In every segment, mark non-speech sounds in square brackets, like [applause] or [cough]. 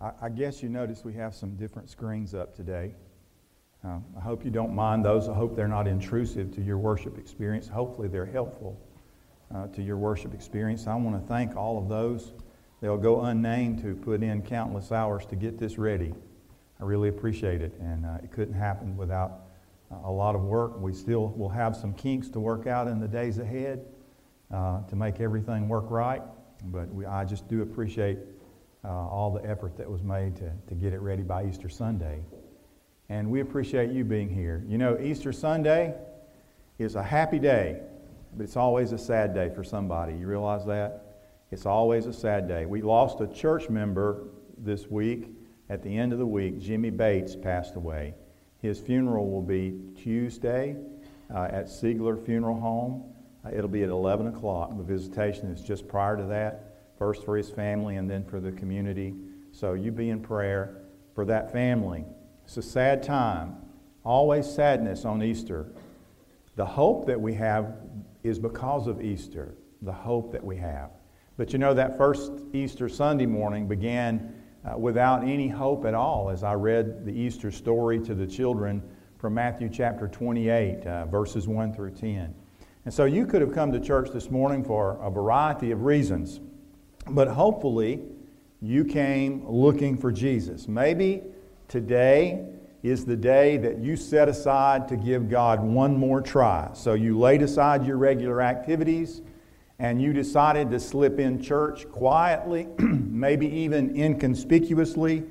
I, guess you notice we have some different screens up today. Um, I hope you don't mind those. I hope they're not intrusive to your worship experience. Hopefully, they're helpful uh, to your worship experience. I want to thank all of those. They'll go unnamed who put in countless hours to get this ready. I really appreciate it, and uh, it couldn't happen without a lot of work. We still will have some kinks to work out in the days ahead uh, to make everything work right, but we, I just do appreciate uh, all the effort that was made to, to get it ready by Easter Sunday. And we appreciate you being here. You know, Easter Sunday is a happy day, but it's always a sad day for somebody. You realize that? It's always a sad day. We lost a church member this week. At the end of the week, Jimmy Bates passed away. His funeral will be Tuesday uh, at Siegler Funeral Home. Uh, it'll be at 11 o'clock. The visitation is just prior to that first for his family and then for the community. So you be in prayer for that family. It's a sad time, always sadness on Easter. The hope that we have is because of Easter, the hope that we have. But you know, that first Easter Sunday morning began uh, without any hope at all as I read the Easter story to the children from Matthew chapter 28, uh, verses 1 through 10. And so you could have come to church this morning for a variety of reasons. But hopefully, you came looking for Jesus. Maybe today is the day that you set aside to give God one more try. So you laid aside your regular activities and you decided to slip in church quietly, [clears throat] maybe even inconspicuously,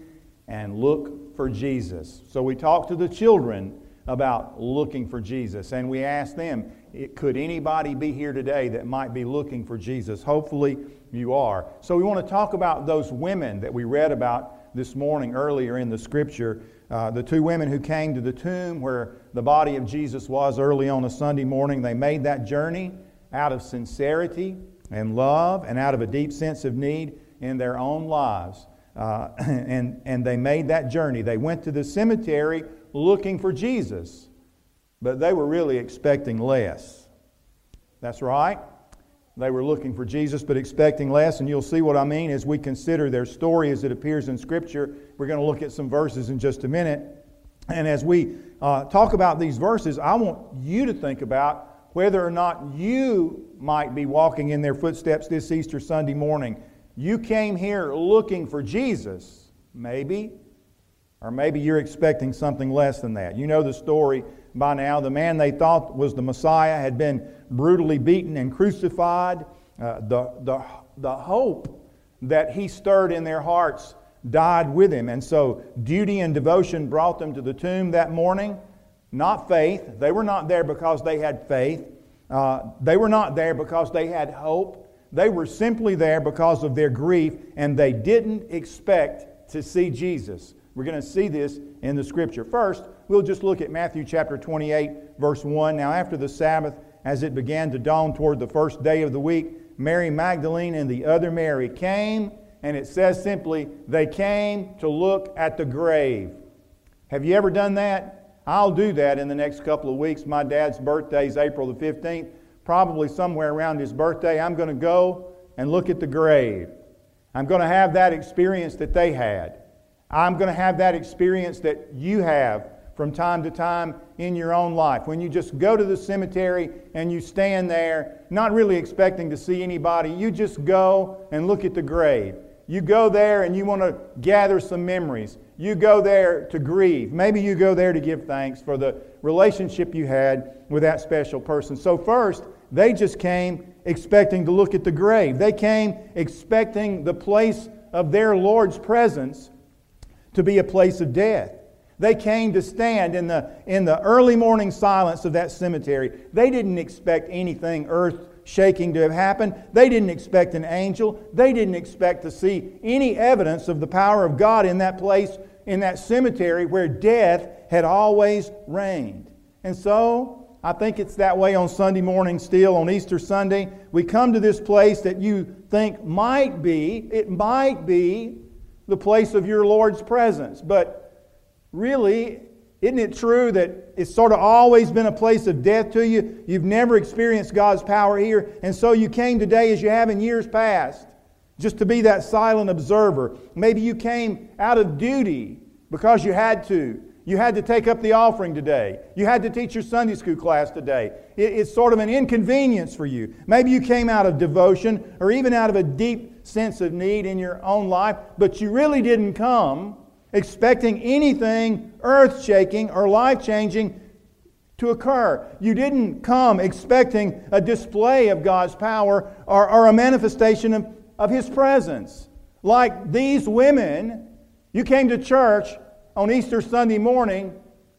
and look for Jesus. So we talked to the children about looking for Jesus, and we asked them, could anybody be here today that might be looking for Jesus? Hopefully, you are. So, we want to talk about those women that we read about this morning earlier in the scripture. Uh, the two women who came to the tomb where the body of Jesus was early on a Sunday morning, they made that journey out of sincerity and love and out of a deep sense of need in their own lives. Uh, [clears throat] and, and they made that journey. They went to the cemetery looking for Jesus, but they were really expecting less. That's right. They were looking for Jesus but expecting less, and you'll see what I mean as we consider their story as it appears in Scripture. We're going to look at some verses in just a minute. And as we uh, talk about these verses, I want you to think about whether or not you might be walking in their footsteps this Easter Sunday morning. You came here looking for Jesus, maybe, or maybe you're expecting something less than that. You know the story by now. The man they thought was the Messiah had been brutally beaten and crucified. Uh, the, the, the hope that he stirred in their hearts died with him. And so duty and devotion brought them to the tomb that morning. Not faith. They were not there because they had faith. Uh, they were not there because they had hope. They were simply there because of their grief, and they didn't expect to see Jesus. We're going to see this in the scripture. First, we'll just look at Matthew chapter 28, verse 1. Now, after the Sabbath, as it began to dawn toward the first day of the week, Mary Magdalene and the other Mary came, and it says simply, they came to look at the grave. Have you ever done that? I'll do that in the next couple of weeks. My dad's birthday is April the 15th. Probably somewhere around his birthday, I'm going to go and look at the grave. I'm going to have that experience that they had. I'm going to have that experience that you have from time to time in your own life. When you just go to the cemetery and you stand there, not really expecting to see anybody, you just go and look at the grave. You go there and you want to gather some memories. You go there to grieve. Maybe you go there to give thanks for the relationship you had with that special person. So, first, they just came expecting to look at the grave. They came expecting the place of their Lord's presence to be a place of death. They came to stand in the, in the early morning silence of that cemetery. They didn't expect anything earth shaking to have happened. They didn't expect an angel. They didn't expect to see any evidence of the power of God in that place, in that cemetery where death had always reigned. And so, I think it's that way on Sunday morning still, on Easter Sunday. We come to this place that you think might be, it might be the place of your Lord's presence. But really, isn't it true that it's sort of always been a place of death to you? You've never experienced God's power here, and so you came today as you have in years past. just to be that silent observer. Maybe you came out of duty because you had to. You had to take up the offering today. You had to teach your Sunday school class today. it's sort of an inconvenience for you. Maybe you came out of devotion or even out of a deep sense of need in your own life, but you really didn't come expecting anything earth shaking or life changing to occur. You didn't come expecting a display of God's power or, or a manifestation of, of His presence. Like these women, you came to church on Easter Sunday morning,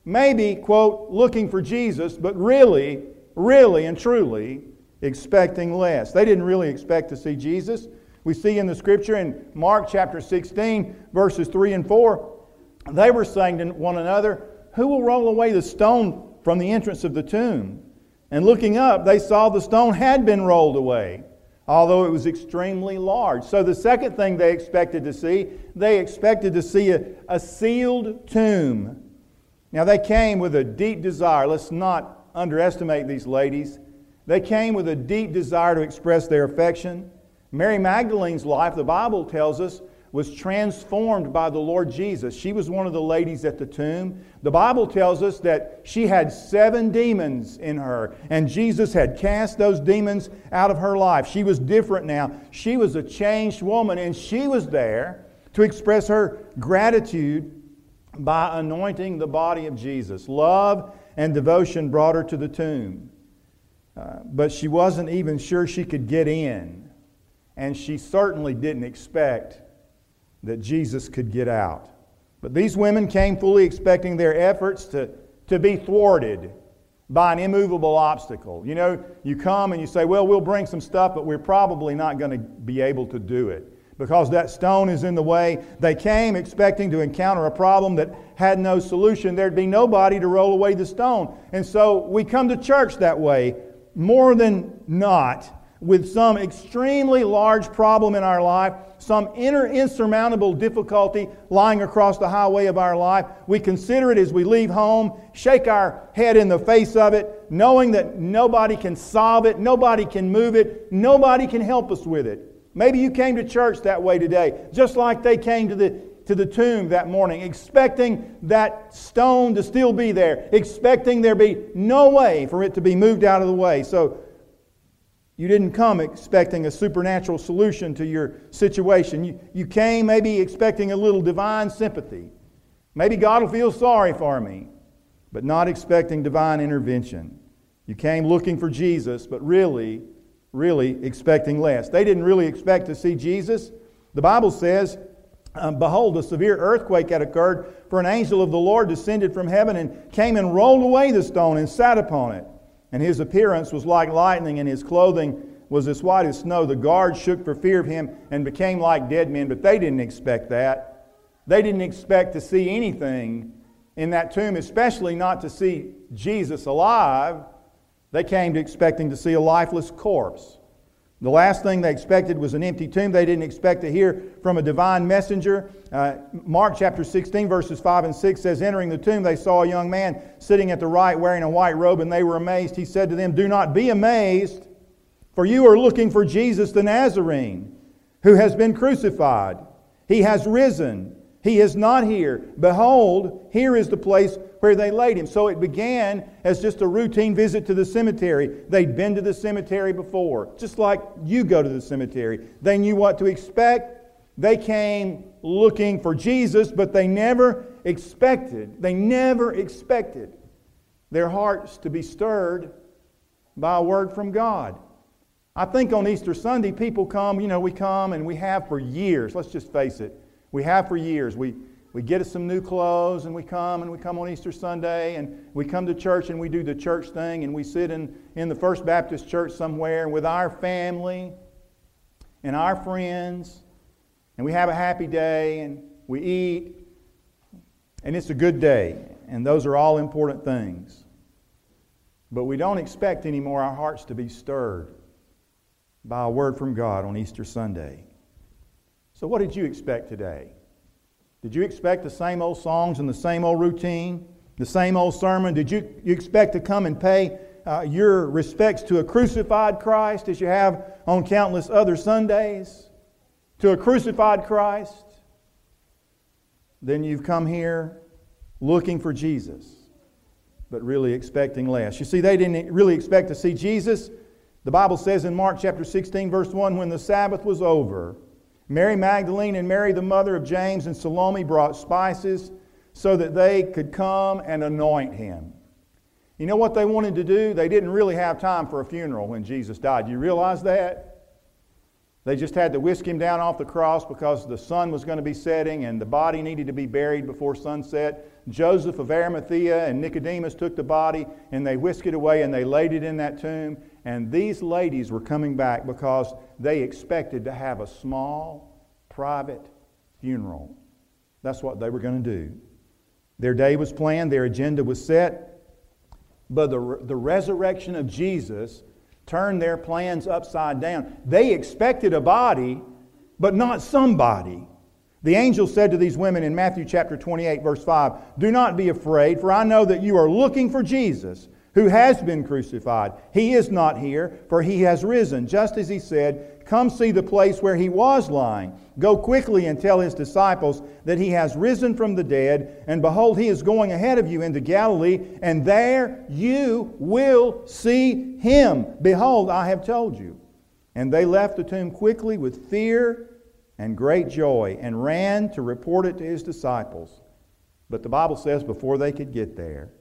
maybe, quote, looking for Jesus, but really, really and truly expecting less. They didn't really expect to see Jesus. We see in the scripture in Mark chapter 16, verses 3 and 4, they were saying to one another, Who will roll away the stone from the entrance of the tomb? And looking up, they saw the stone had been rolled away although it was extremely large. So, the second thing they expected to see, they expected to see a, a sealed tomb. Now, they came with a deep desire. Let's not underestimate these ladies. They came with a deep desire to express their affection. Mary Magdalene's life, the Bible tells us, was transformed by the Lord Jesus. She was one of the ladies at the tomb. The Bible tells us that she had seven demons in her, and Jesus had cast those demons out of her life. She was different now. She was a changed woman, and she was there to express her gratitude by anointing the body of Jesus. Love and devotion brought her to the tomb. Uh, but she wasn't even sure she could get in. And she certainly didn't expect that Jesus could get out. But these women came fully expecting their efforts to, to be thwarted by an immovable obstacle. You know, you come and you say, Well, we'll bring some stuff, but we're probably not going to be able to do it because that stone is in the way. They came expecting to encounter a problem that had no solution. There'd be nobody to roll away the stone. And so we come to church that way more than not with some extremely large problem in our life, some inner insurmountable difficulty lying across the highway of our life. We consider it as we leave home, shake our head in the face of it, knowing that nobody can solve it, nobody can move it, nobody can help us with it. Maybe you came to church that way today, just like they came to the, to the tomb that morning, expecting that stone to still be there, expecting there be no way for it to be moved out of the way. So you didn't come expecting a supernatural solution to your situation. You, you came maybe expecting a little divine sympathy. Maybe God will feel sorry for me, but not expecting divine intervention. You came looking for Jesus, but really, really expecting less. They didn't really expect to see Jesus. The Bible says, um, Behold, a severe earthquake had occurred, for an angel of the Lord descended from heaven and came and rolled away the stone and sat upon it. And his appearance was like lightning, and his clothing was as white as snow. The guards shook for fear of him and became like dead men, but they didn't expect that. They didn't expect to see anything in that tomb, especially not to see Jesus alive. They came to expecting to see a lifeless corpse. The last thing they expected was an empty tomb. They didn't expect to hear from a divine messenger. Uh, Mark chapter 16, verses 5 and 6 says, Entering the tomb, they saw a young man sitting at the right wearing a white robe, and they were amazed. He said to them, Do not be amazed, for you are looking for Jesus the Nazarene, who has been crucified. He has risen. He is not here. Behold, here is the place where they laid him. So it began as just a routine visit to the cemetery. They'd been to the cemetery before, just like you go to the cemetery. They knew what to expect. They came looking for Jesus, but they never expected, they never expected their hearts to be stirred by a word from God. I think on Easter Sunday, people come, you know, we come and we have for years, let's just face it, we have for years. We, we get us some new clothes and we come and we come on Easter Sunday and we come to church and we do the church thing and we sit in, in the First Baptist Church somewhere with our family and our friends and we have a happy day and we eat and it's a good day and those are all important things. But we don't expect anymore our hearts to be stirred by a word from God on Easter Sunday. So, what did you expect today? Did you expect the same old songs and the same old routine, the same old sermon? Did you, you expect to come and pay uh, your respects to a crucified Christ as you have on countless other Sundays? to a crucified Christ, then you've come here looking for Jesus, but really expecting less. You see, they didn't really expect to see Jesus. The Bible says in Mark chapter 16, verse 1 when the Sabbath was over, Mary Magdalene and Mary, the mother of James, and Salome brought spices so that they could come and anoint him. You know what they wanted to do? They didn't really have time for a funeral when Jesus died. You realize that? They just had to whisk him down off the cross because the sun was going to be setting and the body needed to be buried before sunset. Joseph of Arimathea and Nicodemus took the body and they whisked it away and they laid it in that tomb. And these ladies were coming back because they expected to have a small, private funeral. That's what they were going to do. Their day was planned, their agenda was set, but the, the resurrection of Jesus turned their plans upside down. They expected a body, but not somebody. The angel said to these women in Matthew chapter 28, verse 5 Do not be afraid, for I know that you are looking for Jesus who has been crucified. He is not here, for he has risen, just as he said. Come see the place where he was lying. Go quickly and tell his disciples that he has risen from the dead, and behold, he is going ahead of you into Galilee, and there you will see him. Behold, I have told you. And they left the tomb quickly with fear and great joy, and ran to report it to his disciples. But the Bible says before they could get there,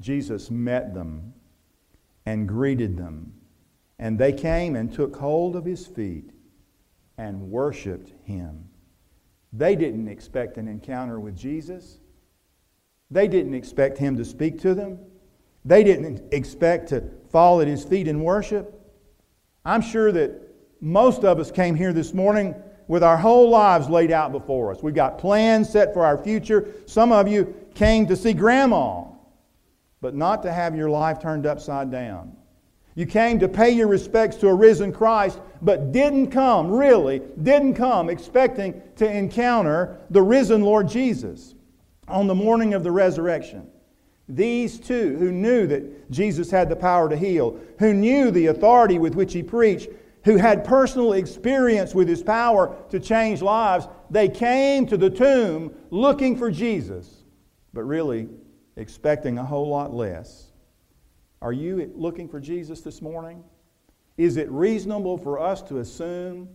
Jesus met them and greeted them. And they came and took hold of his feet and worshiped him. They didn't expect an encounter with Jesus. They didn't expect him to speak to them. They didn't expect to fall at his feet and worship. I'm sure that most of us came here this morning with our whole lives laid out before us. We've got plans set for our future. Some of you came to see grandma but not to have your life turned upside down. You came to pay your respects to a risen Christ, but didn't come, really, didn't come expecting to encounter the risen Lord Jesus on the morning of the resurrection. These two, who knew that Jesus had the power to heal, who knew the authority with which he preached, who had personal experience with his power to change lives, they came to the tomb looking for Jesus, but really expecting a whole lot less. Are you looking for Jesus this morning? Is it reasonable for us to assume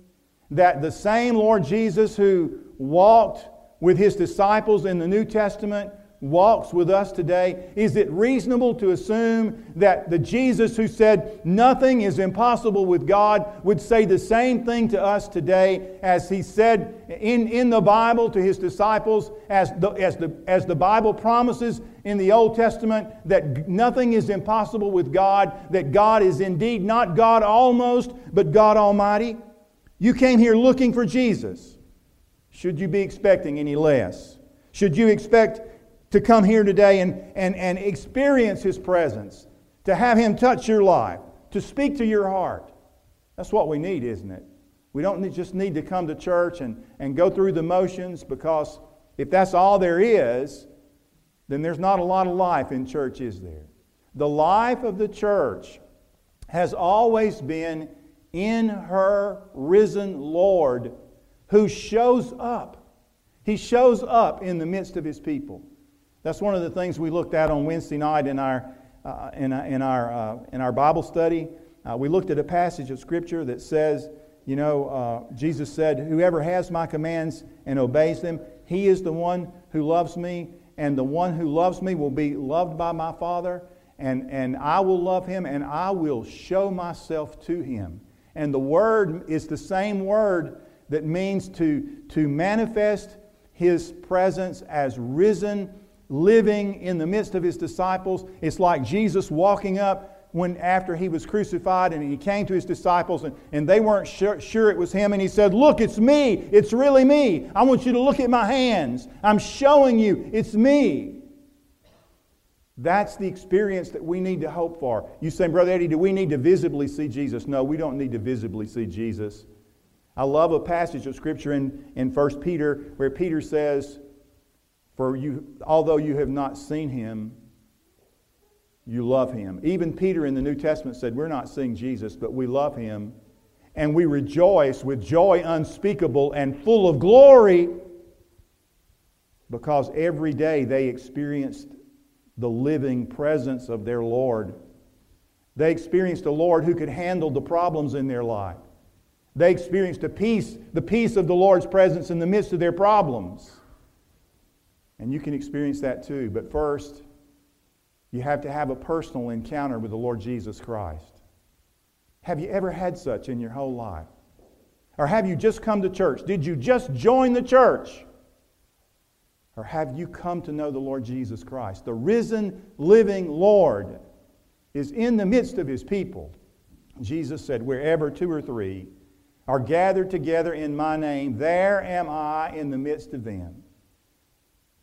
that the same Lord Jesus who walked with his disciples in the New Testament walks with us today, is it reasonable to assume that the Jesus who said nothing is impossible with God would say the same thing to us today as he said in, in the Bible to his disciples, as the, as, the, as the Bible promises in the Old Testament that nothing is impossible with God, that God is indeed not God almost, but God Almighty? You came here looking for Jesus. Should you be expecting any less? Should you expect to come here today and, and, and experience His presence, to have Him touch your life, to speak to your heart. That's what we need, isn't it? We don't just need to come to church and, and go through the motions because if that's all there is, then there's not a lot of life in church, is there? The life of the church has always been in her risen Lord who shows up. He shows up in the midst of his people. That's one of the things we looked at on Wednesday night in our, uh, in, uh, in, our, uh, in our Bible study. Uh, we looked at a passage of Scripture that says, you know, uh, Jesus said, Whoever has my commands and obeys them, he is the one who loves me, and the one who loves me will be loved by my Father, and, and I will love him, and I will show myself to him. And the word is the same word that means to, to manifest his presence as risen living in the midst of his disciples. It's like Jesus walking up when after he was crucified and he came to his disciples and, and they weren't sure, sure it was him. And he said look it's me. It's really me. I want you to look at my hands. I'm showing you it's me. That's the experience that we need to hope for. You say brother eddie do we need to visibly see jesus? No we don't need to visibly see jesus. I love a passage of scripture in, in 1 peter where peter says for you, although you have not seen him, you love him. Even Peter in the New Testament said, We're not seeing Jesus, but we love him and we rejoice with joy unspeakable and full of glory because every day they experienced the living presence of their Lord. They experienced a Lord who could handle the problems in their life. They experienced a peace, the peace of the Lord's presence in the midst of their problems. And you can experience that too. But first, you have to have a personal encounter with the Lord Jesus Christ. Have you ever had such in your whole life? Or have you just come to church? Did you just join the church? Or have you come to know the Lord Jesus Christ? The risen, living Lord is in the midst of his people. Jesus said, Wherever two or three are gathered together in my name, there am I in the midst of them.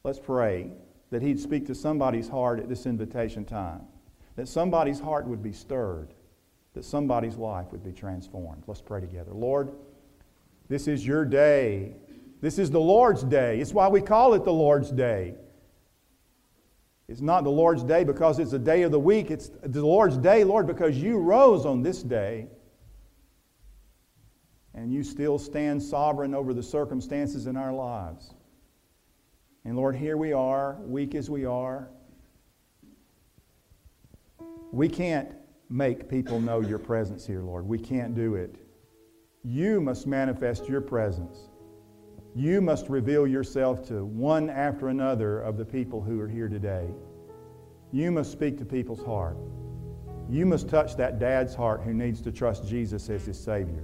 Let's pray that he'd speak to somebody's heart at this invitation time, that somebody's heart would be stirred, that somebody's life would be transformed. Let's pray together. Lord, this is your day. This is the Lord's day. It's why we call it the Lord's day. It's not the Lord's day because it's a day of the week. It's the Lord's day, Lord, because you rose on this day and you still stand sovereign over the circumstances in our lives. And Lord, here we are, weak as we are. We can't make people know your presence here, Lord. We can't do it. You must manifest your presence. You must reveal yourself to one after another of the people who are here today. You must speak to people's heart. You must touch that dad's heart who needs to trust Jesus as his Savior.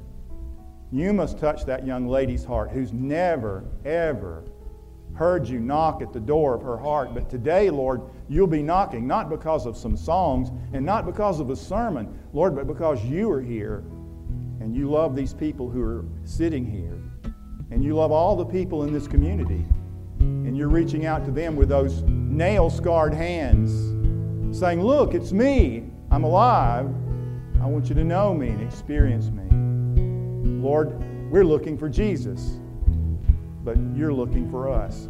You must touch that young lady's heart who's never, ever heard you knock at the door of her heart. But today, Lord, you'll be knocking, not because of some songs and not because of a sermon, Lord, but because you are here and you love these people who are sitting here. And you love all the people in this community. And you're reaching out to them with those nail scarred hands, saying, Look, it's me. I'm alive. I want you to know me and experience me. Lord, we're looking for Jesus, but you're looking for us.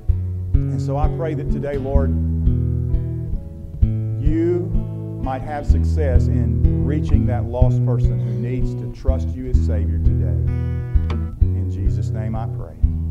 And so I pray that today, Lord, you might have success in reaching that lost person who needs to trust you as Savior today. In Jesus' name I pray.